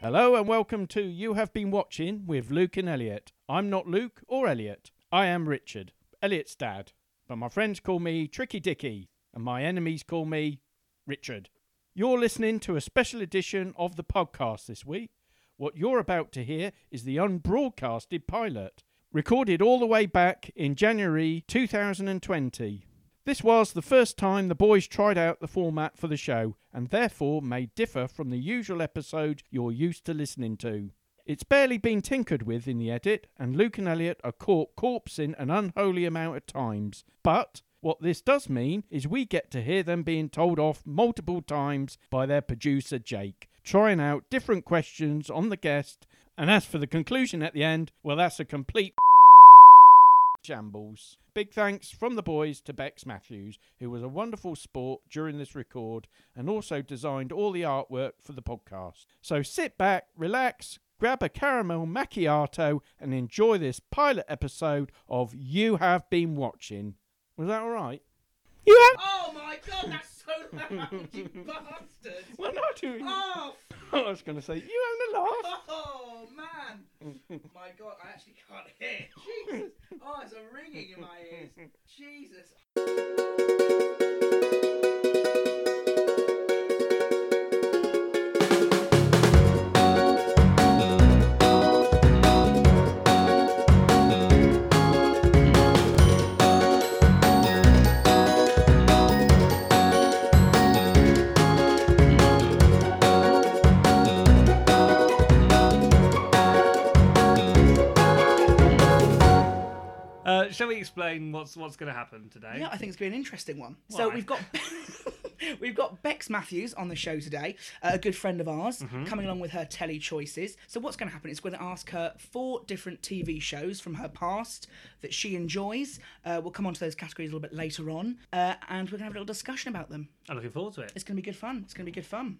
Hello and welcome to You Have Been Watching with Luke and Elliot. I'm not Luke or Elliot. I am Richard, Elliot's dad. But my friends call me Tricky Dicky, and my enemies call me Richard. You're listening to a special edition of the podcast this week. What you're about to hear is the unbroadcasted pilot, recorded all the way back in January 2020. This was the first time the boys tried out the format for the show and therefore may differ from the usual episode you're used to listening to. It's barely been tinkered with in the edit, and Luke and Elliot are caught corpsing an unholy amount of times. But what this does mean is we get to hear them being told off multiple times by their producer Jake, trying out different questions on the guest. And as for the conclusion at the end, well, that's a complete shambles. Big thanks from the boys to Bex Matthews, who was a wonderful sport during this record and also designed all the artwork for the podcast. So sit back, relax, grab a caramel macchiato, and enjoy this pilot episode of You Have Been Watching. Was that all right? You have. Oh my god, that's so loud, you bastard! Well, not doing. Oh, I was going to say you having a laugh. oh man! My god, I actually can't hear. Jesus! Oh, it's a ringing in my ears. Jesus! Uh, shall we explain what's what's going to happen today? Yeah, I think it's going to be an interesting one. So we've got we've got Bex Matthews on the show today, uh, a good friend of ours, Mm-hmm. coming along with her telly choices. So what's going to happen is we're going to ask her four different TV shows from her past that she enjoys. Uh, we'll come on to those categories a little bit later on, uh, and we're going to have a little discussion about them. I'm looking forward to it. It's going to be good fun. It's going to be good fun.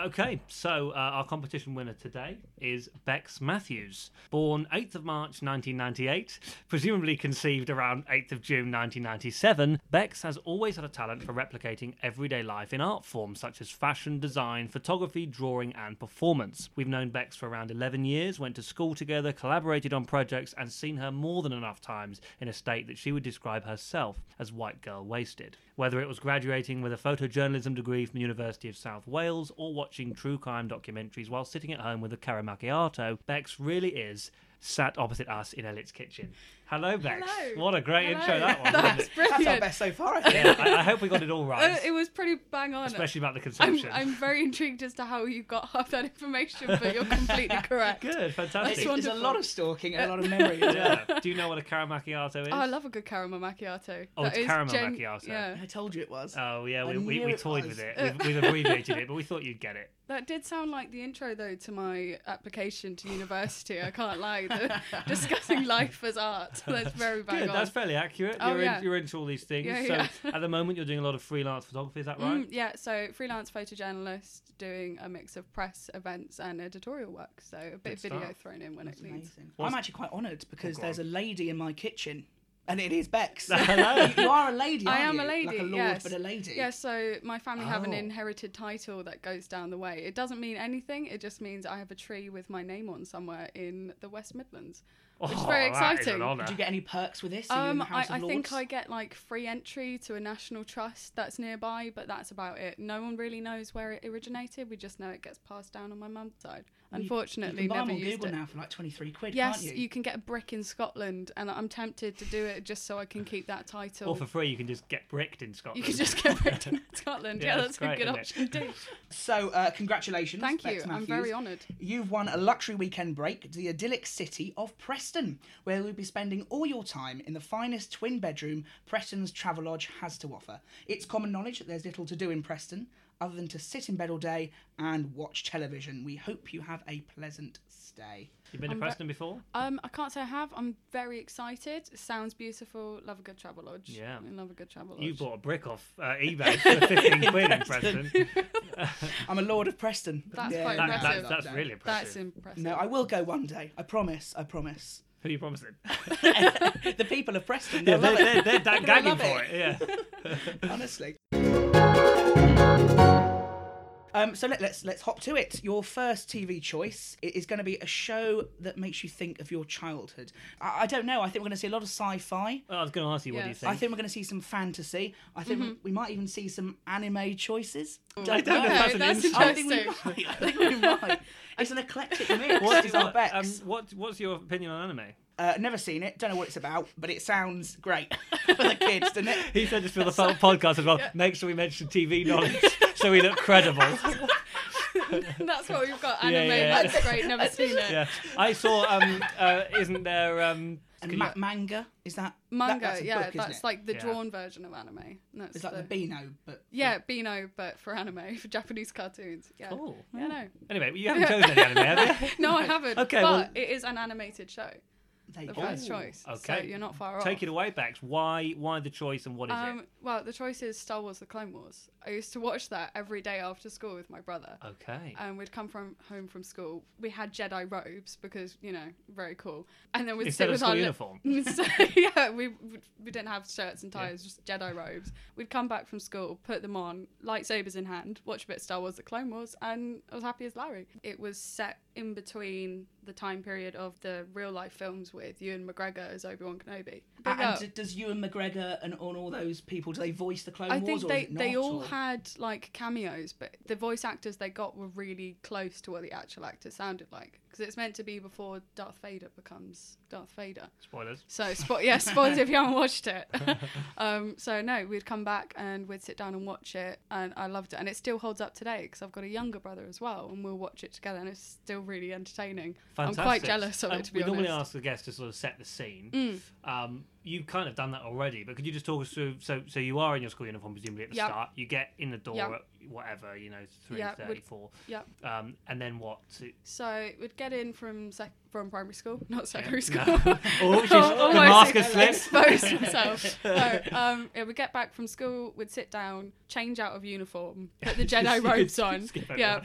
Uh, okay, so uh, our competition winner today is Bex Matthews, born 8th of March 1998, presumably conceived around 8th of June 1997. Bex has always had a talent for replicating everyday life in art forms such as fashion, design, photography, drawing, and performance. We've known Bex for around 11 years, went to school together, collaborated on projects, and seen her more than enough times in a state that she would describe herself as white girl wasted. Whether it was graduating with a photojournalism degree from the University of South Wales or watching true crime documentaries while sitting at home with a caramel macchiato, Bex really is sat opposite us in Elliot's kitchen. Hello, Bex. Hello. What a great Hello. intro that was. That's wasn't? That's our best so far, I think. Yeah, I, I hope we got it all right. Uh, it was pretty bang on. especially about the I'm, consumption. I'm very intrigued as to how you got half that information, but you're completely correct. Good, fantastic. That's it's a lot of stalking and a lot of memory. Yeah. Do you know what a caramel macchiato is? Oh, I love a good caramel macchiato. Oh, That it's is caramel macchiato. Yeah, I told you it was. Oh yeah, we, we, we toyed was. with it. We've, we've abbreviated it, but we thought you'd get it. that did sound like the intro though to my application to university. I can't lie. The, discussing life as art. That's very bang Good, on. that's fairly accurate. Oh, you're, yeah. in, you're into all these things. Yeah, so yeah. at the moment, you're doing a lot of freelance photography. Is that right? Mm, yeah, so freelance photojournalist doing a mix of press, events, and editorial work. So a bit Good of video stuff. thrown in when That's it needs. amazing. I'm actually quite honoured because go there's on. a lady in my kitchen, and it is Bex. Hello. you, you are a lady. I aren't am a lady, like a lord, yes. but a lady. Yeah, so my family have an Oh. inherited title that goes down the way. It doesn't mean anything. It just means I have a tree with my name on somewhere in the West Midlands. Which is very Oh, that is exciting. an honour. Did you get any perks with this? Are you in Um, I, I think I get like free entry to a national trust that's nearby, but that's about it. No one really knows where it originated. We just know it gets passed down on my mum's side. Well, you- Unfortunately, you can buy never them on used Google it. now for like 23 quid, Yes, can't you? you? can get a brick in Scotland, and I'm tempted to do it just so I can keep that title. Or for free, you can just get bricked in Scotland. you can just get bricked in Scotland. Yeah, Yeah, that's that's, great, a good isn't option too. So, uh, congratulations. Thank you. I'm very honoured. You've won a luxury weekend break to the idyllic city of Preston, where you'll be spending all your time in the finest twin bedroom Preston's Travelodge has to offer. It's common knowledge that there's little to do in Preston other than to sit in bed all day and watch television. We hope you have a pleasant stay. You've been to I'm ve- Preston before? Um, I can't say I have. I'm very excited. It sounds beautiful. Love a good travel lodge. Yeah. I love a good travel lodge. You bought a brick off uh, eBay for 15 quid in Preston. I'm a lord of Preston. That's Yeah, quite That, impressive. that's, that's no. really impressive. That's impressive. No, I will go one day. I promise. I promise. Who are you promising? the people of Preston, Yeah, they'll they're, love they're, they're, They'll gagging for it. it. Yeah. Honestly. Um, so let, let's let's hop to it. Your first TV choice is going to be a show that makes you think of your childhood. I, I don't know. I think we're going to see a lot of sci-fi. I was going to ask you, what do you Yes. think? I think we're going to see some fantasy. I think Mm-hmm. we might even see some anime choices. I don't know if that's an that's insult. I think we Interesting. might. I think we might. It's an eclectic mix. What is is our what, Bex. um, what, what's your opinion on anime? Uh, never seen it. Don't know what it's about, but it sounds great for the kids, doesn't it? He said this for the full podcast as well. Make sure we mention TV knowledge so we look credible. That's what we've got. Yeah, Anime. yeah. That's great. Never seen it. Yeah, I saw. Um, uh, isn't there? Um, And ma- you- manga is that that- Manga. that's yeah, book, that's like the Yeah. drawn version of anime. That's It's like the Beano, but Yeah, Beano, but for anime, for Japanese cartoons. Yeah. Cool. Yeah, no. Anyway, you haven't chosen any anime, have you? No, I haven't. Okay, but well- it is an animated show. There you The go. first choice. So Okay. you're not far off. Take it away, Bex. Why? Why the choice and what is Um, well, the choice is Star Wars: The Clone Wars. I used to watch that every day after school with my brother. Okay. And we'd come from home from school. We had Jedi robes because you know very cool. And then we'd Instead sit of with school our li- uniform. so, yeah, we we didn't have shirts and ties, just Jedi robes. We'd come back from school, put them on, lightsabers in hand, watch a bit of Star Wars: The Clone Wars, and I was happy as Larry. It was set in between the time period of the real life films with Ewan McGregor as Obi Wan Kenobi. A- Big and up. d- does Ewan McGregor and, and all those people do they voice the Clone I Wars? think they, is it they all or- had like cameos, but the voice actors they got were really close to what the actual actor sounded like because it's meant to be before Darth Vader becomes Darth Vader. Spoilers. So, spo- yeah, spoilers if you haven't watched it. um, so no, we'd come back and we'd sit down and watch it, and I loved it, and it still holds up today because I've got a younger brother as well, and we'll watch it together, and it's still really entertaining. Fantastic. I'm quite jealous of Um, it to be we normally honest. Mm. ask the guests to sort of set the scene. Um, you've kind of done that already, but could you just talk us through? So, so you are in your school uniform presumably at the Yep. start. You get in the door Yep. at whatever you know, three Yeah, would- thirty-four. Yep. Um, and then what? So, So we'd get in from sec- from primary school, not secondary no. school. oh, she's, Almost the mask has slipped. exposed myself. no, um, yeah, we'd get back from school, we'd sit down, change out of uniform, put the You Jedi robes on. Yeah.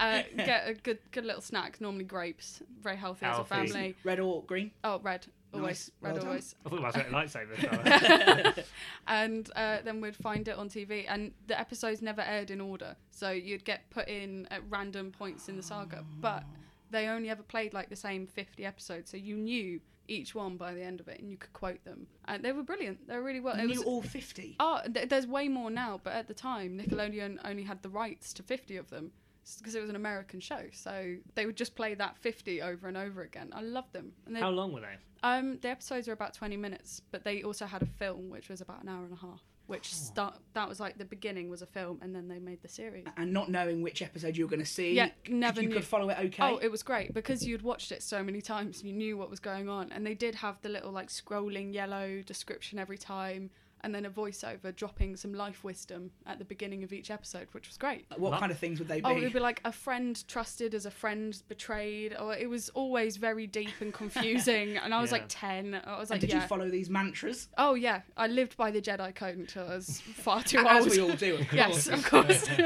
uh, get a good good little snack, normally grapes, very healthy as a family. red or green. Oh, red, always, Nice. red Well done. always. I thought it was a lightsaber. and uh, then we'd find it on TV, and the episodes never aired in order, so you'd get put in at random points in the saga, but they only ever played like the same 50 episodes, so you knew each one by the end of it, and you could quote them, and they were brilliant. They were really well. You It knew was, all fifty. oh, th- there's way more now, but at the time, Nickelodeon only had the rights to 50 of them. Because it was an American show, so they would just play that 50 over and over again. I loved them. And they, How long were they? um, the episodes are about 20 minutes, but they also had a film which was about an hour and a half. Which start that was like the beginning was a film, and then they made the series. And not knowing which episode you were going to see. Yeah, never You knew. could follow it okay. Oh, it was great because you'd watched it so many times, and you knew what was going on, and they did have the little like scrolling yellow description every time, and then a voiceover dropping some life wisdom at the beginning of each episode, which was great. what Mu- kind of things would they be? Oh, it would be like a friend trusted as a friend betrayed, or it was always very deep and confusing. and I was Yeah. like ten. I was and like, did yeah. you follow these mantras? Oh yeah, I lived by the Jedi code until I was far too As old. As we all do, of course. yes, of course.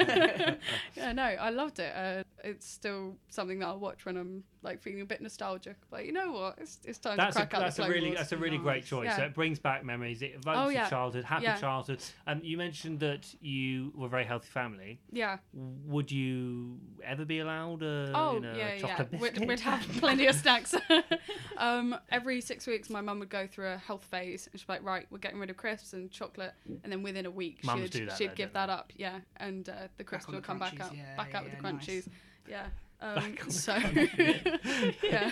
yeah, no, I loved it. Uh, it's still something that I'll watch when I'm like feeling a bit nostalgic. But you know what? It's, it's time That's to a, crack out that's the a really Wars. that's a really great choice. Yeah. So it brings back memories. It evokes Oh, your childhood, happy Yeah. childhood. Um, you mentioned that you were a very healthy family. Yeah. Would you ever be allowed a Oh you know, yeah, a yeah. chocolate We'd, we'd have plenty of snacks. um, every six weeks, my mum would go through a health phase, and she'd be like, "Right, we're getting rid of crisps and chocolate," and then within a week, Mums she'd that she'd though, give don't that up. Yeah, and uh, the crisps on would the come back crunchies, out, yeah, back out yeah, with the nice. crunchies. Yeah. Um, Back on so yeah.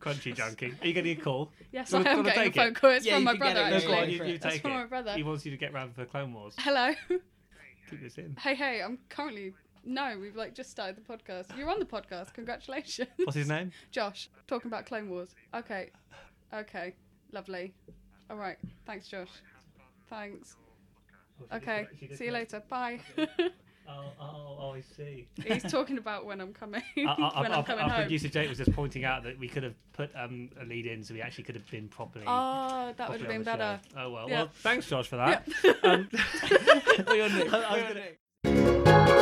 Crunchy junkie. Are you getting a call? Yes, you I am do wanna getting a phone call. It's Yeah, from my brother. it, No, yeah, go on, actually. you, for you it. That's from it. my brother. He wants you to get round for Clone Wars. Hello. Keep this in. hey, hey, I'm currently. No, we've like just started the podcast. You're on the podcast. Congratulations. What's his name? Josh, talking about Clone Wars. Okay. Okay. Lovely. All right. Thanks, Josh. Thanks. Okay. See you later. Bye. Oh, oh, oh, I see. He's talking about when I'm coming. Our, our, when our, I'm coming our home. producer Jake was just pointing out that we could have put um, a lead in, so we actually could have been properly. Oh, that would have been better. show. Oh well. Yeah. Well, thanks, Josh, for that. Yeah. Um, We're on Nick. I- I was We're on gonna- Nick.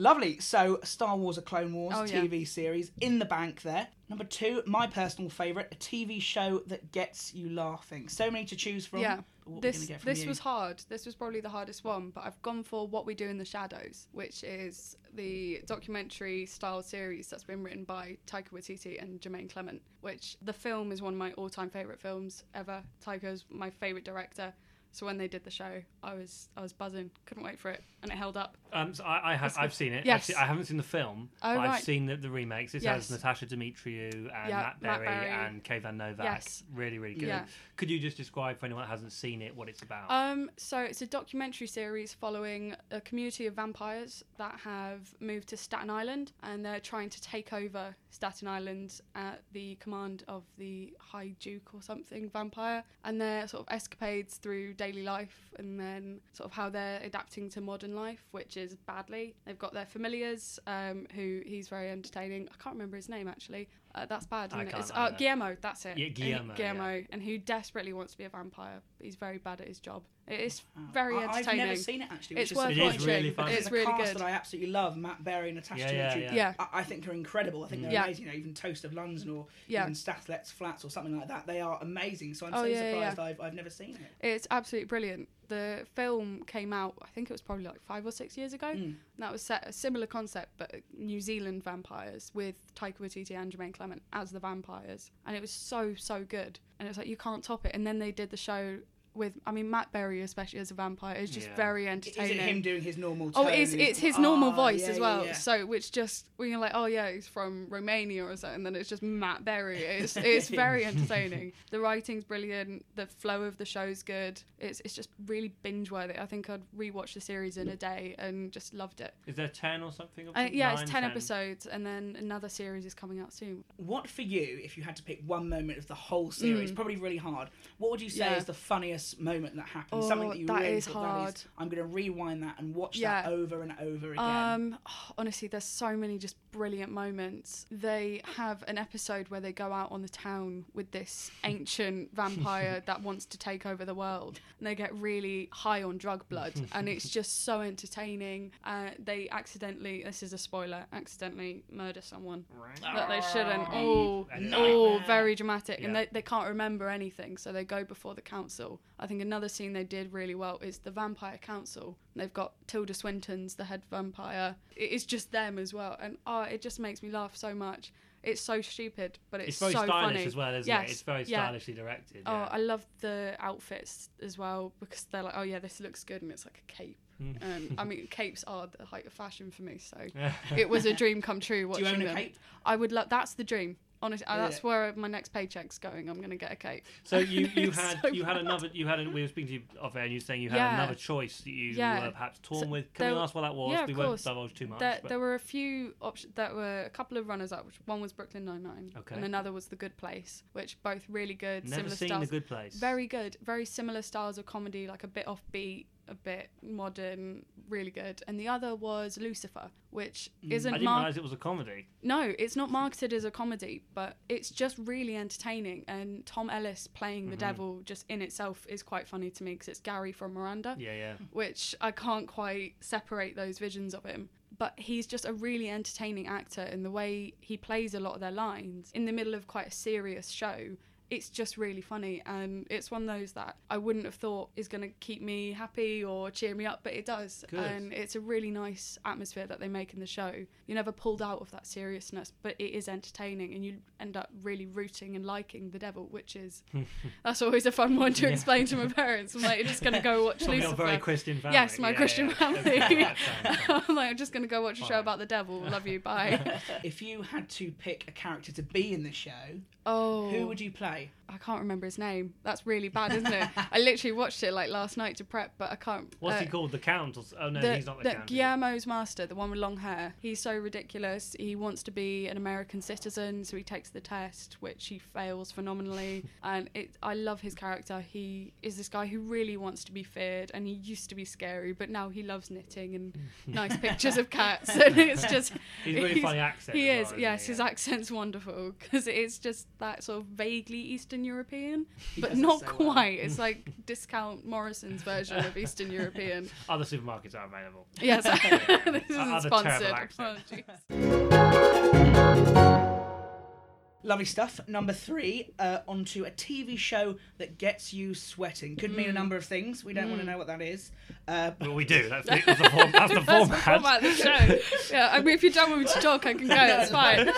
Lovely. So, Star Wars: A Clone Wars Oh, yeah. TV series in the bank there. Number two, my personal favourite, a TV show that gets you laughing. So many to choose from. Yeah. What this we're gonna get from this you? was hard. This was probably the hardest one, but I've gone for What We Do in the Shadows, which is the documentary style series that's been written by Taika Waititi and Jermaine Clement. Which the film is one of my all-time favorite films ever. Taika's my favorite director. So when they did the show, I was I was buzzing, couldn't wait for it, and it held up. Um, so I, I have, I've seen it. Yes. I've seen- I haven't seen the film. Oh, but I've seen the, the remakes. This Yes. has Natasha Demetriou and Yeah, Matt, Matt Berry Berry. and Kayvan Novak. Yes. Really, really good. Yeah. Could you just describe for anyone that hasn't seen it what it's about? Um, so it's a documentary series following a community of vampires that have moved to Staten Island, and they're trying to take over Staten Island at the command of the High Duke or something vampire, and their sort of escapades through daily life, and then sort of how they're adapting to modern life, which is badly. They've got their familiars, um, who he's very entertaining. I can't remember his name actually. Uh, that's bad, isn't it? can't It's, uh, Guillermo, that's it. Yeah, And Guillermo, Guillermo, and who desperately wants to be a vampire, but he's very bad at his job. It is Wow. very entertaining. I've never seen it actually. It's which worth It is watching. really fun. It's There's a really cast good. that I absolutely love. Matt Berry, and Natasha Yeah, yeah, yeah. Yeah. I, I think they're incredible. I think they're Yeah. amazing. You know, even Toast of London or Yeah. even Stath Lets Flats or something like that. They are amazing. So I'm Oh, so yeah, yeah, surprised I've, I've never seen it. It's absolutely brilliant. The film came out, I think it was probably like five or six years ago. Mm. And that was set a similar concept, but New Zealand vampires with Taika Waititi and Jermaine Clement as the vampires, and it was so so good. And it was like you can't top it. And then they did the show with, I mean, Matt Berry especially as a vampire is just Yeah. very entertaining. Is entertaining. it him doing his normal? Oh, it's His- it's his normal Ah, voice yeah, as well. yeah. So which just when you're like, oh yeah, he's from Romania or something, then it's just Matt Berry. It's it's very entertaining. The writing's brilliant. The flow of the show's good. It's it's just really binge worthy. I think I'd rewatch the series in a day and just loved it. is there 10 or something? Uh, yeah, Nine, it's ten episodes, and then another series is coming out soon. What for you, if you had to pick one moment of the whole series, probably really hard. What would you say Mm. Yeah. is the funniest moment that happened? Oh, Something that you that really is thought, that hard. I'm going to rewind that and watch Yeah. that over and over again. Um, honestly, there's so many just brilliant moments. They have an episode where they go out on the town with this ancient vampire that wants to take over the world, and they get really high on drug blood, and it's just so entertaining. Uh, they accidentally, this is a spoiler, accidentally murder someone that they shouldn't. Oh, oh, very dramatic, and they, they can't remember anything, so they go before the council. I think another scene they did really well is the vampire council. They've got Tilda Swinton's the head vampire. It is just them as well, and oh, it just makes me laugh so much. It's so stupid, but it's, It's very so stylish funny. as well, isn't Yes, it? It's very yeah. stylishly directed. Oh, yeah. I love the outfits as well because they're like, oh yeah, this looks good, and it's like a cape. Hmm. And I mean, capes are the height of fashion for me, so it was a dream come true Do watching you own a them. cape? I would love. That's the dream. Honestly, uh, Yeah. that's where my next paycheck's going. I'm gonna get a cape. So you, you had so you had another you had a, we were speaking to you off air and you were saying you had Yeah. another choice that you Yeah. were perhaps torn So with. Can we ask what that was? yeah, of we won't divulge too much. There, there were a few options. There were a couple of runners up. Which one was Brooklyn Nine Nine, Okay. and another was The Good Place, which both really good. Never similar seen styles. the good place. Very good. Very similar styles of comedy, like a bit offbeat, a bit modern, really good. And the other was Lucifer, which Mm. isn't I didn't mar- realise it was a comedy. No, it's not marketed as a comedy, but it's just really entertaining. And Tom Ellis playing the Mhm. devil just in itself is quite funny to me because it's Gary from Miranda, Yeah, yeah. which I can't quite separate those visions of him. But he's just a really entertaining actor, and the way he plays a lot of their lines in the middle of quite a serious show. It's just really funny, and it's one of those that I wouldn't have thought is going to keep me happy or cheer me up, but it does. Good. And it's a really nice atmosphere that they make in the show. You're never pulled out of that seriousness, but it is entertaining, and you end up really rooting and liking the devil, which is that's always a fun one to Yeah. explain to my parents. I'm like, you're just gonna go watch From Lucifer. very Christian family. Yes, my Yeah, Christian yeah. family. Okay, that sounds fun. I'm like, I'm just gonna go watch a show about the devil. Love you, bye. If you had to pick a character to be in the show, oh, who would you play? I can't remember his name. That's really bad, isn't it? I literally watched it like last night to prep, but I can't. What's uh, he called? The Count? Or, oh no, the, he's not the, the Count. Guillermo's master, the one with long hair. He's so ridiculous. He wants to be an American citizen, so he takes the test, which he fails phenomenally. and it, I love his character. He is this guy who really wants to be feared, and he used to be scary, but now he loves knitting and nice pictures of cats. And it's just He's a really he's- funny accent. He is, well, yes. he? His Yeah. accent's wonderful because it's just that sort of vaguely Eastern European, but not so well. quite. It's like discount Morrison's version of Eastern European. Other supermarkets are available. Yes, this isn't terrible sponsored. Apologies. Lovely stuff. Number three, uh, onto a TV show that gets you sweating. Could mean a number of things. We don't want to know what that is. Uh, Well, we do. That's the, that's the, form, that's the That's the format. format of the show. Yeah, I mean, if you don't want me to talk, I can go. That's fine.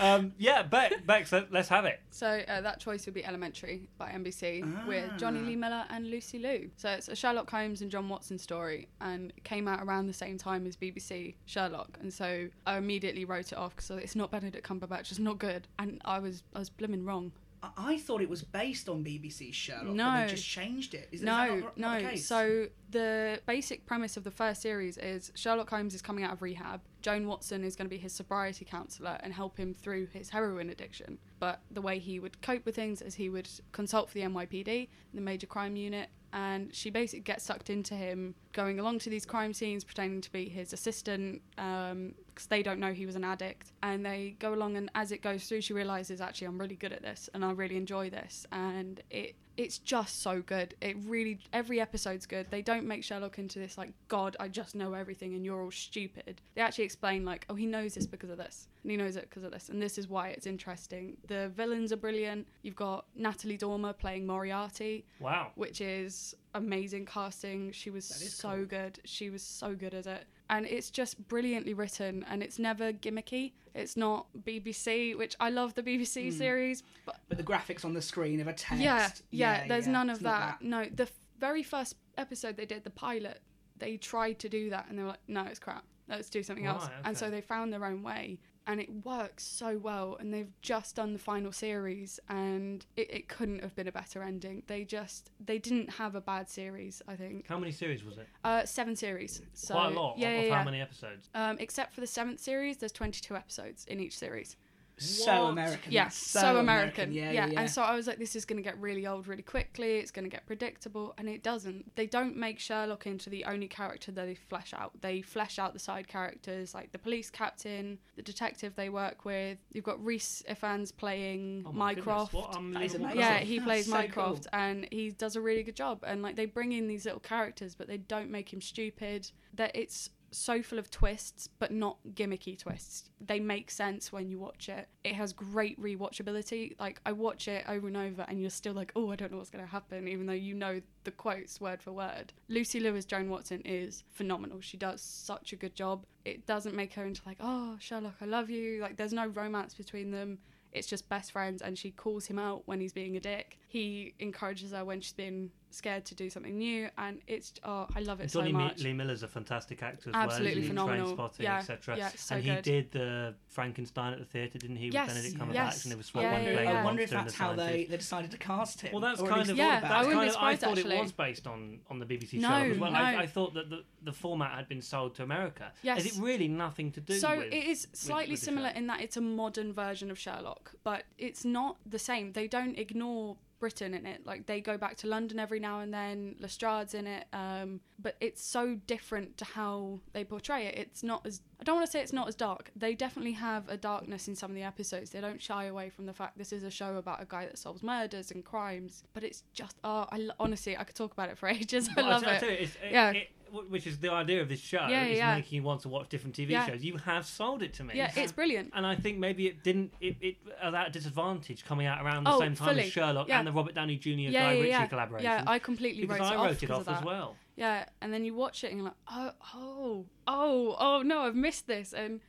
Um, yeah, Beck, Bex, let, let's have it. So uh, that choice would be Elementary by NBC with Ah. Jonny Lee Miller and Lucy Liu. So it's a Sherlock Holmes and John Watson story, and came out around the same time as BBC Sherlock. And so I immediately wrote it off because it's not Benedict Cumberbatch, it's not good. And I was I was blooming wrong. I- thought it was based on BBC Sherlock, but No. they just changed it. Is, is that No, not, not no. the case? So the basic premise of the first series is Sherlock Holmes is coming out of rehab. Joan Watson is going to be his sobriety counselor and help him through his heroin addiction. But the way he would cope with things is he would consult for the NYPD, the Major Crime Unit, and she basically gets sucked into him going along to these crime scenes, pretending to be his assistant um, because they don't know he was an addict. And they go along, and as it goes through, she realizes actually I'm really good at this and I really enjoy this. And it it's just so good. It really every episode's good. They don't make Sherlock into this like God, I just know everything and you're all stupid. They actually explain like, oh, he knows this because of this, and he knows it because of this, and this is why it's interesting. The villains are brilliant. You've got Natalie Dormer playing Moriarty, Wow. which is amazing casting. She was so cool. good. She was so good at it. And it's just brilliantly written and it's never gimmicky. It's not BBC, which I love the BBC Hmm. series, but but the graphics on the screen of a text. yeah, yeah, there's yeah, none of not that. No, the f- very first episode they did, the pilot, they tried to do that and they were like, no, it's crap. Let's do something else. Right, And so they found their own way and it works so well. And they've just done the final series and it, it couldn't have been a better ending. They just, they didn't have a bad series, I think. How many series was it? Uh, seven series. So, Quite a lot. Yeah, of yeah, of yeah. how many episodes? Um, except for the seventh series, there's 22 episodes in each series. So What? American. Yeah, that's so, American. Yeah, Yeah, yeah, yeah. And so I was like, this is going to get really old really quickly. It's going to get predictable. And it doesn't. They don't make Sherlock into the only character that they flesh out. They flesh out the side characters, like the police captain, the detective they work with. You've got Rhys Ifans playing Oh my Mycroft. goodness, What. Yeah, he That's plays so Mycroft, cool. and he does a really good job. And like they bring in these little characters, but they don't make him stupid. That it's so full of twists, but not gimmicky twists. They make sense when you watch it. It has great rewatchability. Like I watch it over and over, and you're still like, oh, I don't know what's going to happen, even though you know the quotes word for word. Lucy Liu's Joan Watson is phenomenal. She does such a good job. It doesn't make her into like, oh, Sherlock, I love you. Like there's no romance between them. It's just best friends, and she calls him out when he's being a dick. He encourages her when she's been scared to do something new, and it's oh, I love it Jonny so Mi- much. Lee Miller's a fantastic actor as Absolutely well. phenomenal. Trainspotting, Yeah, etc. yeah, so and he did the Frankenstein at the theatre, didn't he? Yes, with Benedict Cumberbatch, yes. and they were swapped Yeah, one yeah, playing yeah. I wonder if that's the how they, they decided to cast him. Well, that's kind of thought Yeah, that's I it. wouldn't kind of. I thought actually. it was based on on the BBC No, show as well. I, no. I thought that the, the format had been sold to America. Yes. Is it really nothing to do So with? it is slightly with the similar in that it's a modern version of Sherlock, but it's not the same. They don't ignore Britain in it. Like they go back to London every now and then. Lestrade's in it, um, but it's so different to how they portray it. It's not as I don't want to say it's not as dark. They definitely have a darkness in some of the episodes. They don't shy away from the fact this is a show about a guy that solves murders and crimes. But it's just oh, I honestly I could talk about it for ages. I Well, love tell- I it. you, it- Yeah. it- which is the idea of this show, Yeah, is yeah. making you want to watch different TV Yeah. shows. You have sold it to me. Yeah, it's brilliant. And I think maybe it didn't. It, it at that disadvantage coming out around the Oh, same time fully. as Sherlock and the Robert Downey Jr. Guy Ritchie collaboration. Yeah, I completely because wrote I it wrote off it off of that. as well. Yeah, and then you watch it and you're like, oh, oh, oh, oh no, I've missed this. And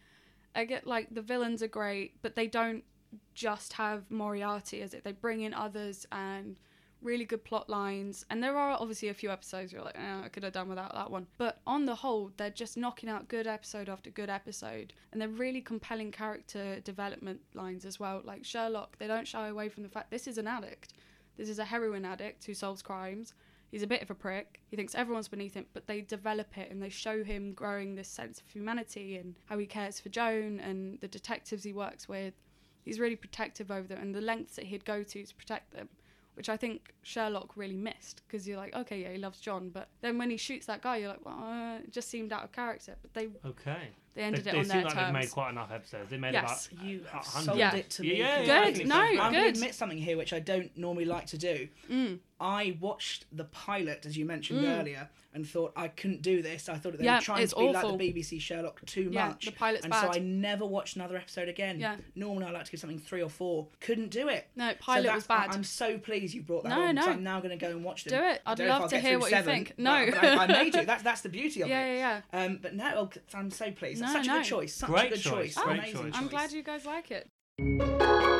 I get like the villains are great, but they don't just have Moriarty as it. They bring in others and really good plot lines. And there are obviously a few episodes you're like, eh, I could have done without that one. But on the whole, they're just knocking out good episode after good episode. And they're really compelling character development lines as well. Like Sherlock, they don't shy away from the fact this is an addict. This is a heroin addict who solves crimes. He's a bit of a prick. He thinks everyone's beneath him, but they develop it and they show him growing this sense of humanity and how he cares for Joan and the detectives he works with. He's really protective over them and the lengths that he'd go to to protect them, which I think Sherlock really missed because you're like, okay, yeah, he loves John, but then when he shoots that guy, you're like, well, uh, it just seemed out of character. But they Okay. They ended they, it they on seem their like terms. they've made quite enough episodes. They made Yes. about You a have hundred. sold Yeah. it to me. Yeah, yeah, Good. I think No, so. I'm going to admit something here, which I don't normally like to do. Mm. I watched the pilot, as you mentioned earlier, and thought I couldn't do this. I thought that they Yeah, were trying to be awful. like the BBC Sherlock too Yeah, much. the pilot's and so. I never watched another episode again. Yeah. Normally I like to give something three or four. Couldn't do it. No, pilot that's- was bad. I- I'm so pleased you brought that No, on. 'cause no. I'm now going to go and watch them. Do it. I I'd don't know if love to hear through what you think. No. but I, I made you. That's that's the beauty of Yeah, it. yeah, yeah. Um, but no, oh, I'm so pleased. That's No, such a no. good choice. Such Great a good choice, choice. great Amazing choice. I'm glad you guys like it.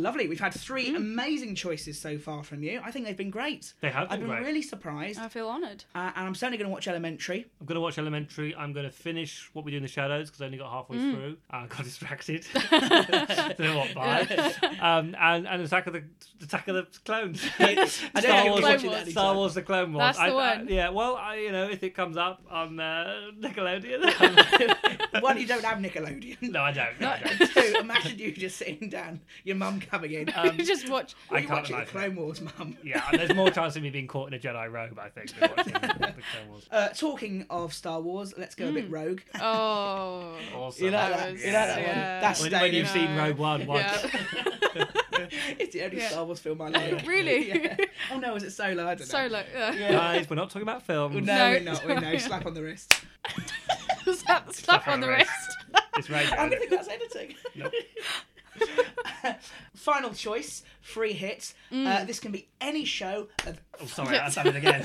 Lovely. We've had three Mm. amazing choices so far from you. I think they've been great. They have I've been been great. really surprised. I feel honoured. Uh, and I'm certainly going to watch Elementary. I'm going to watch Elementary. I'm going to finish What We Do in the Shadows because I only got halfway Mm. through. I got distracted. Don't know what by. Um, and, and Attack of the Attack of the Clones. I Star know if Wars- you're watching that Star. Wars: The Clone Wars. That's the I- I- one. yeah. Well, I, you know, if it comes up on uh, Nickelodeon. One, you don't have Nickelodeon. no, I don't. No, I don't. Two, imagine you just sitting down, your mum coming in. Um, just watch. I you can't watching the. Clone Wars, mum? Yeah, and there's more chance of me being caught in a Jedi robe, I think, than watching the Clone Wars. Uh, talking of Star Wars, let's go a bit rogue. Oh. Awesome. You like That that? was- You like that one? That's when, when you've seen Rogue One once. Yeah. It's the only Yeah. Star Wars film I like. Really? Yeah. Oh no, is it Solo? I don't know. Solo. Yeah. Guys, we're not talking about films. No, No, we're not. We're no. sorry. Slap on the wrist. slap, slap on the wrist. It's radio. I isn't don't think that's editing. Nope. Final choice, free hit. Mm. Uh, this can be any show of. Oh, sorry, I done it again.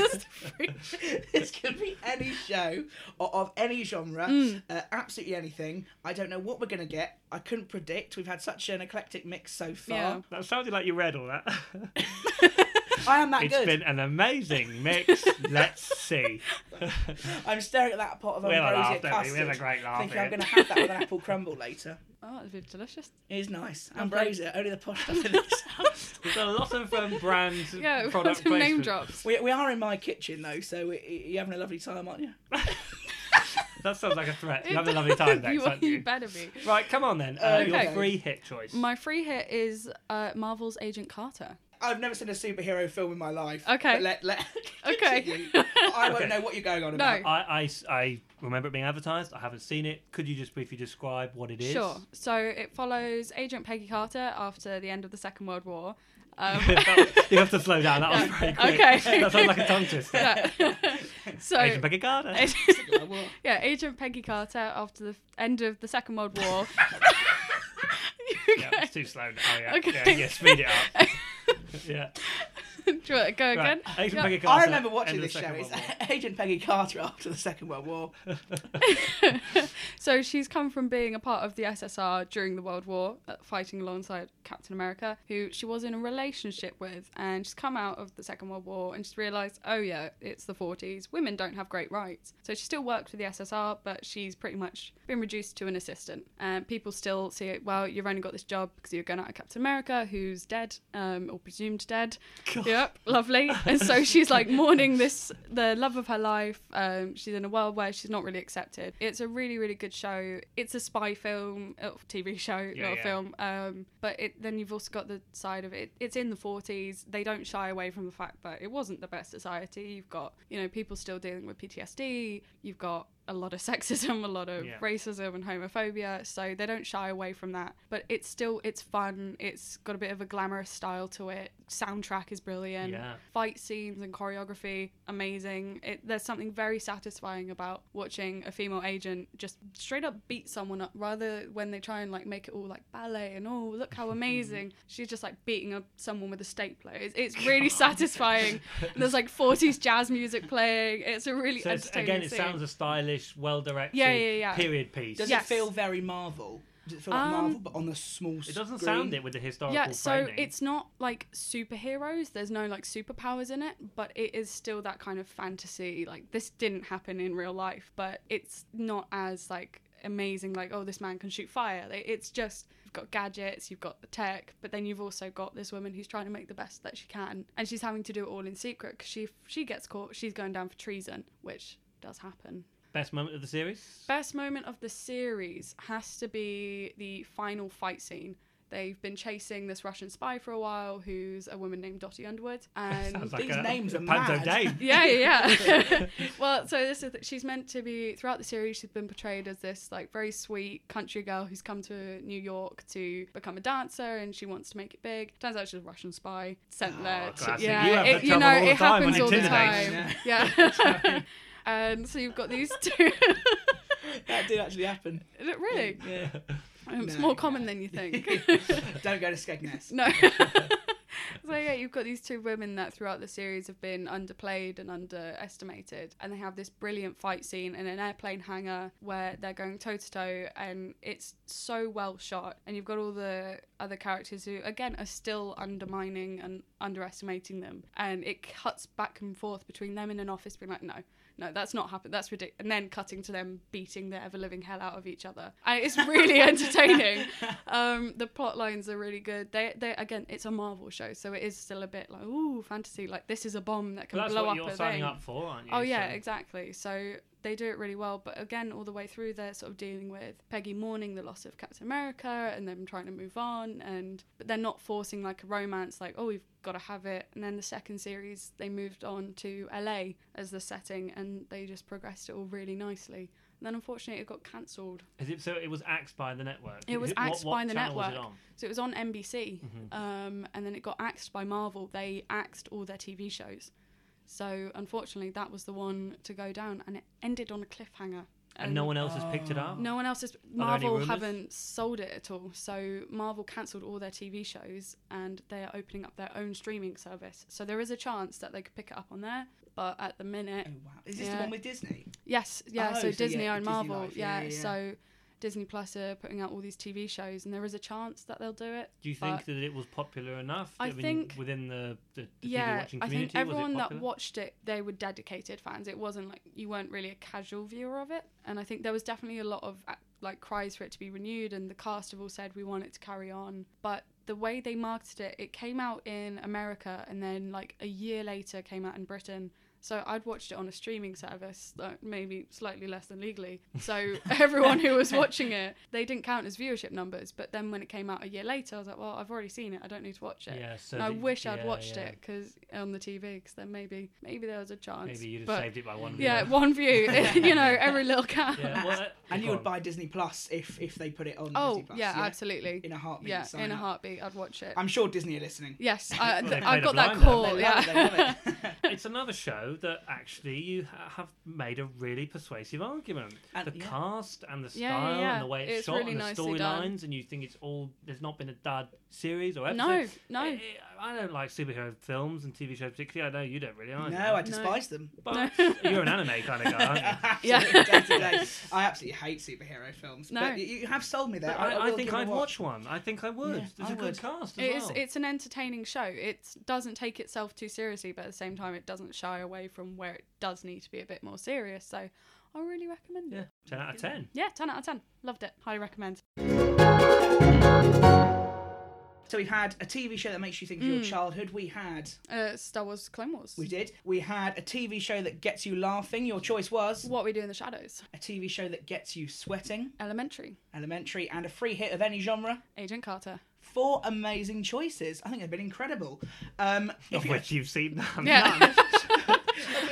this can be any show or of any genre, Mm. uh, absolutely anything. I don't know what we're gonna get. I couldn't predict. We've had such an eclectic mix so far. Yeah. that sounded like you read all that. I am that It's good. It's been an amazing mix. Let's see. I'm staring at that pot of We had ambrosia laugh, don't we? custard. We had a great laugh Thinking I'm going to have that with an apple crumble later. Oh, it'd be delicious. It is nice. Lovely. Ambrosia, only the posh stuff in this house. We've a lot of um, brand Yeah, product some name drops. We, we are in my kitchen though, so we, you're having a lovely time, aren't you? That sounds like a threat. You have a lovely time, Dex, you, aren't you you? better be. Right, come on then. Uh, Your free hit choice. My free hit is uh, Marvel's Agent Carter. I've never seen a superhero film in my life. Okay. But let, let, Okay. I won't Okay. know what you're going on No. about. I, I, I remember it being advertised. I haven't seen it. Could you just briefly describe what it is? Sure. So it follows Agent Peggy Carter after the end of the Second World War. Um, you have to slow down. That was very quick. Okay. that sounds like a tongue twister. yeah. so Agent Peggy Carter. yeah, Agent Peggy Carter after the end of the Second World War. yeah, it's too slow now. Oh, yeah. Okay. yeah. Yeah, speed it up. Yeah. Do you want to go Right. again? Agent Yeah. Peggy Carter. I remember watching this show. Second It's Agent Peggy Carter after the Second World War. so she's come from being a part of the SSR during the World War, uh, fighting alongside Captain America, who she was in a relationship with, and she's come out of the Second World War and she's realised, oh yeah, it's the 40s. Women don't have great rights. So she still works for the SSR, but she's pretty much been reduced to an assistant. And people still see it. Well, you've only got this job because you're going out of Captain America, who's dead um, or presumed dead. Yep, lovely. And so she's like mourning this, the love of her life. Um, she's in a world where she's not really accepted. It's a really, really good show. It's a spy film, TV show, Yeah, not a yeah. film. Um, but it, then you've also got the side of it. It's in the 40s. They don't shy away from the fact that it wasn't the best society. You've got, you know, people still dealing with PTSD. You've got a lot of sexism, a lot of Yeah. racism and homophobia. So they don't shy away from that. But it's still, it's fun. It's got a bit of a glamorous style to it. Soundtrack is brilliant Yeah. fight scenes and choreography amazing it, there's something very satisfying about watching a female agent just straight up beat someone up rather when they try and like make it all like ballet and oh look how amazing she's just like beating up someone with a stapler it's, it's really satisfying there's like 40s jazz music playing it's a really So entertaining again, it scene. sounds a stylish, well-directed Yeah, yeah, yeah. period piece. Does Yes. it feel very Marvel? Does it feel like Um, Marvel, but on the small It doesn't screen? sound it with the historical yeah so framing. it's not like superheroes there's no like superpowers in it but it is still that kind of fantasy like this didn't happen in real life but it's not as like amazing like oh this man can shoot fire Like, it's just you've got gadgets you've got the tech but then you've also got this woman who's trying to make the best that she can and she's having to do it all in secret because she if she gets caught she's going down for treason which does happen best moment of the series. Best moment of the series has to be the final fight scene. They've been chasing this Russian spy for a while, who's a woman named Dottie Underwood, and like These a, names a are Panto mad. Dame. yeah, yeah, yeah. well, so this is she's meant to be throughout the series. She's been portrayed as this like very sweet country girl who's come to New York to become a dancer, and she wants to make it big. Turns out she's a Russian spy sent Oh, there. To, yeah, You have it, that you know all the it happens all the intimidating. time. Yeah. And so you've got these two. That did actually happen. really, Yeah. Um, it's No, more no. common than you think. Don't go to Skegness. No. so yeah, you've got these two women that throughout the series have been underplayed and underestimated, and they have this brilliant fight scene in an airplane hangar where they're going toe to toe, and it's so well shot. And you've got all the other characters who, again, are still undermining and underestimating them, and it cuts back and forth between them in an office being like, no. No, that's not happened. That's ridiculous. And then cutting to them beating the ever living hell out of each other. And it's really entertaining. Um, the plot lines are really good. They, they again, it's a Marvel show, so it is still a bit like ooh fantasy. Like this is a bomb that can Well, that's blow what up you're a signing thing. up for, aren't you? Oh yeah, So- exactly. So they do it really well. But again, all the way through, they're sort of dealing with Peggy mourning the loss of Captain America and them trying to move on. And but they're not forcing like a romance, like oh we've got to have it. And then the second series, they moved on to LA as the setting, and they just progressed it all really nicely. And then unfortunately, it got cancelled. Is it so? It was axed by the network. It was Who- what- axed what by the it network. on? So it was on NBC, Mm-hmm. um, and then it got axed by Marvel. They axed all their TV shows. So unfortunately, that was the one to go down, and it ended on a cliffhanger. And no one else has picked it up. No one else has. Marvel haven't sold it at all. So Marvel cancelled all their TV shows, and they are opening up their own streaming service. So there is a chance that they could pick it up on there, but at the minute, Oh wow! Is this the one with Disney? Yes, yeah. Oh, so so Disney yeah, own Disney Marvel, Life, yeah, yeah, yeah, yeah. So Disney Plus are putting out all these TV shows, and there is a chance that they'll do it. Do you think that it was popular enough? I mean, think- within the, the, the TV yeah, watching I community, think everyone that watched it, they were dedicated fans. It wasn't like you weren't really a casual viewer of it, and I think there was definitely a lot of uh, like cries for it to be renewed, and the cast have all said we want it to carry on. But the way they marketed it, it came out in America, and then like a year later came out in Britain. So I'd watched it on a streaming service, like maybe slightly less than legally. So everyone who was watching it, they didn't count as viewership numbers. But then when it came out a year later, I was like, well, I've already seen it. I don't need to watch it. Yeah, so And I the- wish I'd yeah, watched yeah. it because on the TV, because then maybe maybe there was a chance. Maybe you'd have but, saved it by one. View. Yeah, one view. you know, every little count. Yeah, well, And you would buy Disney Plus if if they put it on. Oh Disney Plus, yeah, absolutely. In a heartbeat. yeah, in a up. heartbeat, I'd watch it. I'm sure Disney are listening. yes, I, Well, they I played got that call. They yeah. it, they love it. it's another show that actually you ha- have made a really persuasive argument. And- the yeah. cast and the style yeah, yeah. and the way it's, It's shot really and the storylines, and you think it's all there's not been a dud series or episode. No, no. I, I don't like superhero films and TV shows particularly. I know you don't really either. No, I despise them. But you're an anime kind of guy, aren't you? yeah. day to day. I absolutely hate superhero films. No. But you- you have sold me there. But I, I, will think give it a I'd watch. watch one. I think I would. Yeah, There's I a good would. cast as It's well. it's an entertaining show. It doesn't take itself too seriously, but at the same time, it doesn't shy away from where it does need to be a bit more serious. So I really recommend yeah, it. ten out of ten. Yeah, ten out of ten. Loved it. Highly recommend. So we've had a TV show that makes you think of Mm. your childhood. We had, Uh, Star Wars Clone Wars. we did. We had a TV show that gets you laughing. Your choice was What we do in the shadows. a TV show that gets you sweating, Elementary. elementary, and a free hit of any genre. Agent Carter. Four amazing choices. I think they've been incredible. Um, if Of you- which you've seen none. Yeah.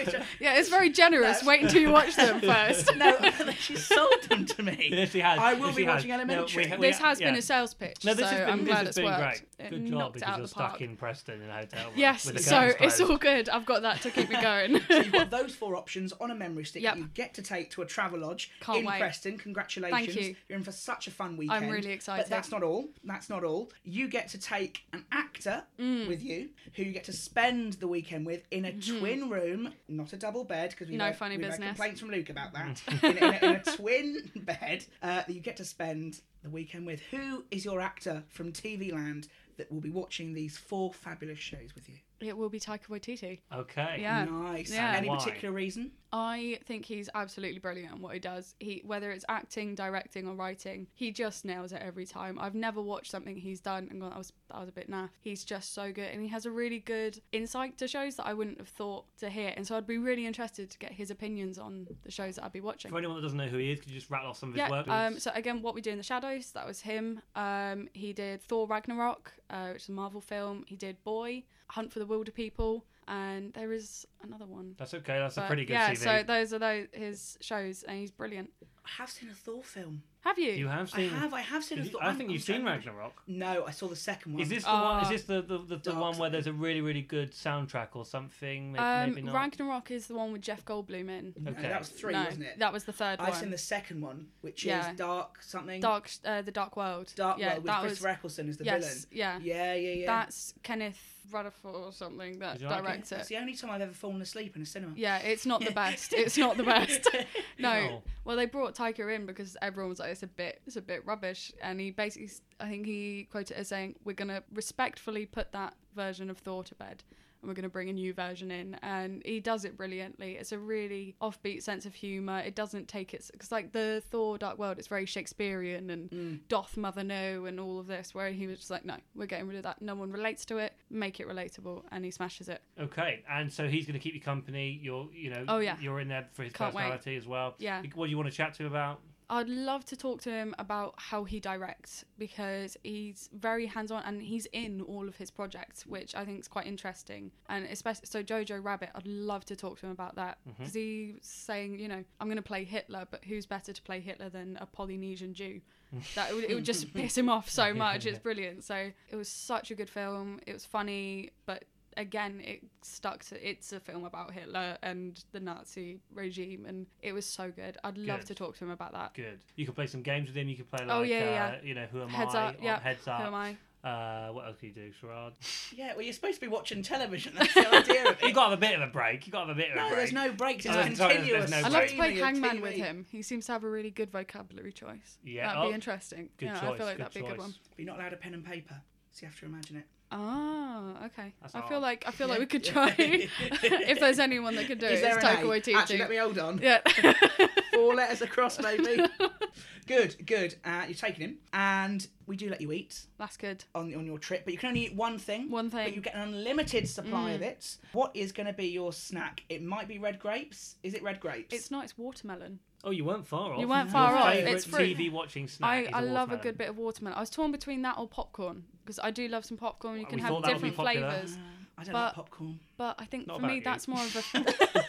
yeah, it's very generous. No. Wait until you watch them first. no, she sold them to me. Yes, she has. I will Yes, be she has. watching No, Elementary. we we This ha- has been a sales pitch. No, this so has been, I'm this glad has it's been worked. great. It Good job knocked because out you're stuck in Preston in a hotel room. Yes, with so curtains it's all good. I've got that to keep me going. So you've got those four options on a memory stick Yep. that you get to take to a travel lodge Can't in wait. Preston. Congratulations. Thank you. You're in for such a fun weekend. I'm really excited. But that's not all. That's not all. You get to take an actor Mm. with you who you get to spend the weekend with in a twin room, not a double bed, because we. No know, funny we've had business. complaints from Luke about that. in, in, a, in a twin bed uh, that you get to spend the weekend with. Who is your actor from TV Land that will be watching these four fabulous shows with you? It will be Taika Waititi. Okay. Yeah. Nice. Yeah. Any Why? particular reason? I think he's absolutely brilliant at what he does. He whether it's acting, directing, or writing, he just nails it every time. I've never watched something he's done and gone, "That was that was a bit naff." He's just so good, and he has a really good insight to shows that I wouldn't have thought to hear. And so I'd be really interested to get his opinions on the shows that I'd be watching. For anyone that doesn't know who he is, could you just rattle off some of his Yeah. work? Um, so again, what we do in the shadows, that was him. Um, he did Thor Ragnarok, uh, which is a Marvel film. He did Boy, Hunt for the Wilderpeople, and there is another one. That's okay. That's a But, pretty good yeah, CV. so those are those his shows, and he's brilliant. I have seen a Thor film. Have you? you have I seen. have. I have seen a Thor. I I'm- think I'm you've seen trying- Ragnarok. No, I saw the second one. Is this the one? Is this the the, the, the Dark one where there's a really really good soundtrack or something? Maybe, um, maybe not. Ragnarok is the one with Jeff Goldblum in. No, Okay. that was three, no, wasn't it? that was the 3rd I've one. seen the second one, which Yeah. is Dark something. Dark, uh, the Dark World. Dark yeah, World with that Christopher was. Eccleston as the yes, villain. yeah. Yeah, yeah, yeah. That's Kenneth Rutherford or something that Did you like it? directs That's it. the only time I've ever fallen asleep in a cinema. Yeah, it's not the best. It's not the best. no. Oh. Well, they brought Taika in because everyone was like, "It's a bit, it's a bit rubbish," and he basically, I think he quoted it as saying, "We're gonna respectfully put that version of Thor to bed." And we're going to bring a new version in, and he does it brilliantly. It's a really offbeat sense of humor. It doesn't take its because like the Thor Dark World, it's very Shakespearean and Mm. doth mother know and all of this. Where he was just like, no, we're getting rid of that. No one relates to it. Make it relatable, and he smashes it. Okay, and so he's going to keep you company. You're, you know, Oh, yeah. you're in there for his Can't wait. personality as well. Yeah. What do you want to chat to him about? I'd love to talk to him about how he directs because he's very hands on and he's in all of his projects, which I think is quite interesting. And especially so Jojo Rabbit, I'd love to talk to him about that mm-hmm. because he's saying, you know, I'm going to play Hitler, but who's better to play Hitler than a Polynesian Jew? that it would, it would just piss him off so much. It's brilliant. So it was such a good film. It was funny, but again, it stuck to it's a film about Hitler and the Nazi regime, and it was so good. I'd love Good. to talk to him about that. Good. You can play some games with him. You can play like, Oh, yeah, uh, yeah. you know, who am Heads I? up, or yeah. Heads up. Who am up. I? Uh, what else can you do, Sherrod? Yeah, well, you're supposed to be watching television. That's the idea of you it. got to have a bit of a break. You got to have a bit of a No, break. there's no breaks. It's Oh, sorry, there's continuous. no I'd love to play streaming of Hangman with TV. him. He seems to have a really good vocabulary choice. Yeah, that'd oh, be interesting. good yeah, I choice, feel like good that'd be a good choice. one. But you're not allowed a pen and paper, so you have to imagine it. Ah, okay. That's I hard. feel like I feel like we could try. if there's anyone that could do Is it, there it's an Taika Waititi. Actually, let me hold on. Yeah. Four letters across, maybe. good, good. Uh, you're taking him, and we do let you eat That's good. on on your trip, but you can only eat one thing. One But thing. you get an unlimited supply Mm. of it. What is going to be your snack? It might be red grapes. Is it red grapes? It's not. It's watermelon. Oh, you weren't far off. You weren't Your far off. favourite It's fruit. TV watching snack. I, is I love a watermelon. good bit of watermelon. I was torn between that or popcorn because I do love some popcorn. You Well, can we have that would be different popular. flavors. I don't but- like popcorn. But I think Not for me, you. that's more of a.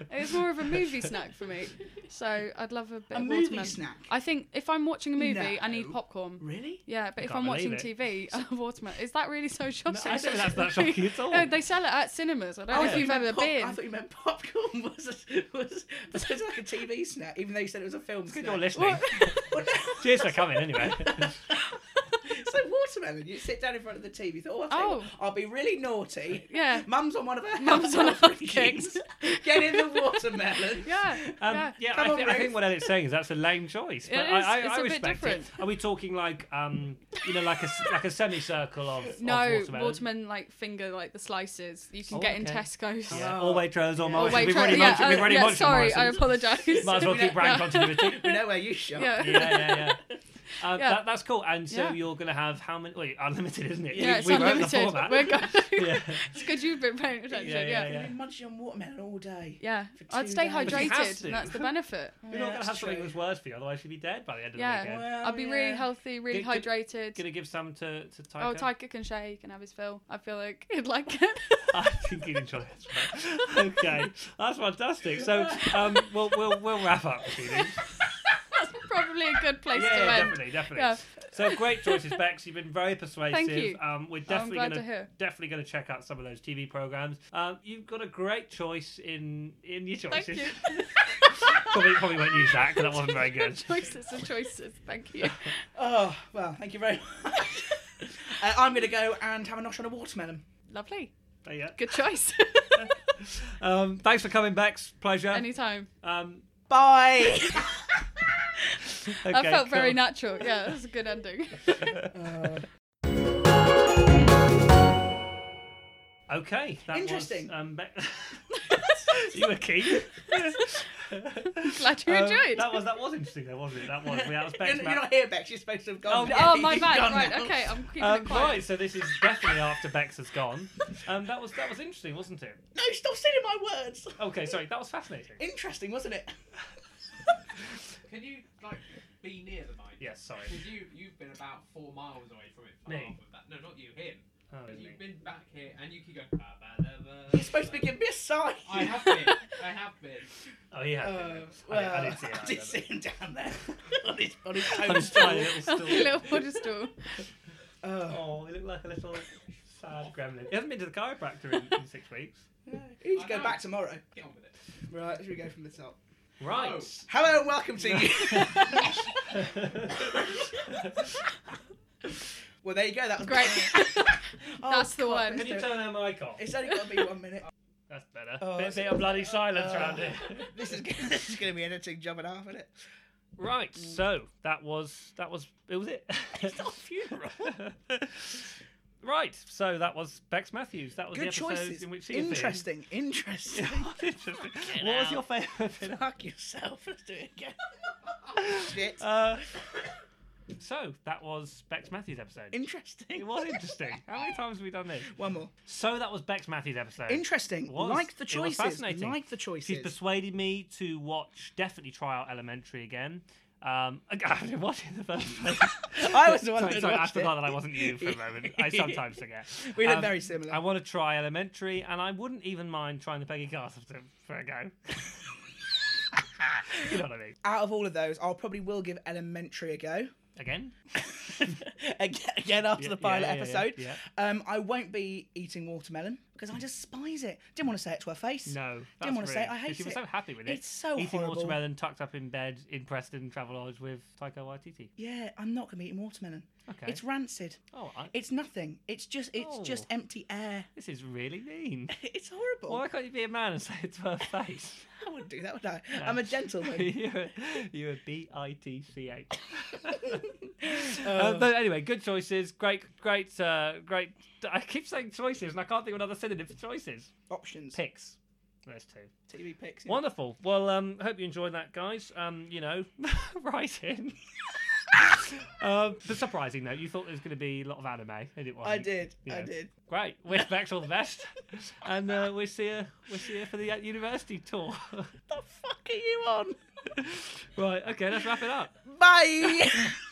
it's more of a movie snack for me. So I'd love a bit A of movie watermelon. snack. I think if I'm watching a movie, I need popcorn. Really? Yeah, but if I'm watching believe TV, I love watermelon. Is that really so shocking? I don't think that's that shocking at all. No, they sell it at cinemas. I don't oh, know I if you've you ever pop- been. I thought you meant popcorn was a, was, was like a TV snack, even though you said it was a film Good snack. you're listening. Well, no. Cheers for coming anyway. So watermelon. You sit down in front of the TV. You thought, oh, I'll, Oh. what, I'll be really naughty. Yeah. Mum's on one of her Mum's on health her rankings. Get in the watermelon. Yeah, Um, yeah. yeah, Come I, on, thi- I think what Elliot's saying is that's a lame choice. But It I, is. I, It's I a bit respect different. it. Are we talking like, um, you know, like a s- like a semicircle of of No, watermelon? watermelon like finger like the slices you can Oh, get in okay. Tesco's. Yeah. Oh. All Waitrose, all Yeah. Oh, Morrison's. wait, We've try- already yeah, mentioned, we've uh, yeah, mentioned sorry, I apologise. Might as well keep brand Yeah. continuity. We know where you shop. Yeah. yeah, yeah, yeah. Uh, Yeah. That, that's cool. And so Yeah. you're going to have how many? Wait, unlimited, isn't it? Yeah, We- it's we wrote the unlimited. format. We're going. Yeah. it's good you've been paying attention. Yeah, Yeah, yeah, yeah. yeah. You've been munching on watermelon all day. Yeah, I'd stay days. But you have hydrated. and that's the benefit. You're not going to have that's something true. that's worse for you, otherwise you'd be dead by the end of Yeah. the weekend. Well, I'd be really healthy, really Good- good- hydrated. Gonna give some to to Taika. Oh, Taika can share. He can have his fill. I feel like he'd like it. I think you'd enjoy it. as. Okay, that's fantastic. So, um, we'll we'll we'll wrap up this evening. Probably a good place Yeah, to yeah, end. definitely, definitely. Yeah. So great choices, Bex. You've been very persuasive. Thank you. Um, we're definitely gonna hear. definitely gonna check out some of those TV programs. Um, you've got a great choice in in your Thank choices. you. probably probably won't use that because that wasn't very good. choices and choices. Thank you. Oh, well, thank you very much. uh, I'm going to go and have a nosh on a watermelon. Lovely. There you go. Good choice. Um, thanks for coming, Bex. Pleasure. Anytime. Um, Bye. okay, that felt very natural. Yeah, that was a good ending. Okay, that Interesting. Was, um, you were keen. Glad you Um, enjoyed. That was that was interesting, though, wasn't it? That was. That was You're, you're not here, Bex. You're supposed to have gone. Oh, Yeah, oh, my bad. Right, now. okay, I'm keeping Um, it quiet. right, so this is definitely after Bex has gone. Um, that was that was interesting, wasn't it? No, stop stealing my words. Okay, sorry, that was fascinating. Interesting, wasn't it? Can you like be near the mic? Yes, sorry. Because you you've been about four miles away from it. for Me? half of that. No, not you. Him. Oh, But. You've been back here and you keep going. "Ba, ba, da, ba." You're supposed to be giving me a sign. I have been. I have been. Oh, he had. Uh, well, I, didn't, I didn't see it. I did see him down there on his on his but- On his toadstool. tiny little stool. little water stool. Uh, Oh, he looked like a little sad gremlin. He hasn't been to the chiropractor in, in six weeks. yeah, you I should go know. back tomorrow. Get on with it. Right, should we go from the top? Right. Oh. Hello and welcome to you. well, there you go. That was Great. Oh, That's the God, one. Can you do it. turn her mic off? It's only got to be one minute. That's better. Oh, bit, it's- bit of bloody silence Oh, around here. this is gonna, this is going to be an editing job and a half, isn't it? Right, so that was that was it was it. It's not a funeral. Right, so that was Bex Matthews. That was Good the episode choices. in which she appeared. Interesting. Interesting. Interesting. Get What was your favourite bit? Fuck yourself. Let's do it again. Shit. Uh, so that was Bex Matthews episode. Interesting. It was interesting. How many times have we done this? One more. So that was Bex Matthews episode. Interesting. It was. Like the It was choices. fascinating. Like the choices. She's persuaded me to watch, definitely try out Elementary again. Um, I didn't watch it in the first place. I was the one sorry, sorry, I forgot it. that I wasn't you for a moment. I sometimes forget. We look Um, very similar. I want to try Elementary, and I wouldn't even mind trying the Peggy Garth for a go. you know what I mean? Out of all of those, I'll probably will give Elementary a go. Again? again, again after Yeah, the pilot yeah, episode. yeah. Um, I won't be eating watermelon because I despise it. Didn't want to say it to her face. No. Didn't want to say it. I hate She was so happy with it. It's so Eating horrible. watermelon tucked up in bed in Preston Travelodge with Taika Waititi. Yeah, I'm not gonna be eating watermelon. Okay. It's rancid. Oh, I, It's nothing. It's just it's Oh. just empty air. this is really mean. It's horrible. Why can't you be a man and say it to her face? I wouldn't do that, would I? I'm a gentleman. you're, a, you're a B I T C H. Uh, Uh, but anyway, good choices. Great, great, uh, great. I keep saying choices, and I can't think of another synonym for choices. Options. Picks. There's two. TV picks. yeah. Wonderful. Well, um, hope you enjoyed that, guys. Um, you know, write in. um, but surprising though, you thought there was going to be a lot of anime, and it wasn't. I did. I did. Great. Wish Bex all the best, and uh, we'll see you. We'll see you for the uh, university tour. The fuck are you on? right. Okay. Let's wrap it up. Bye.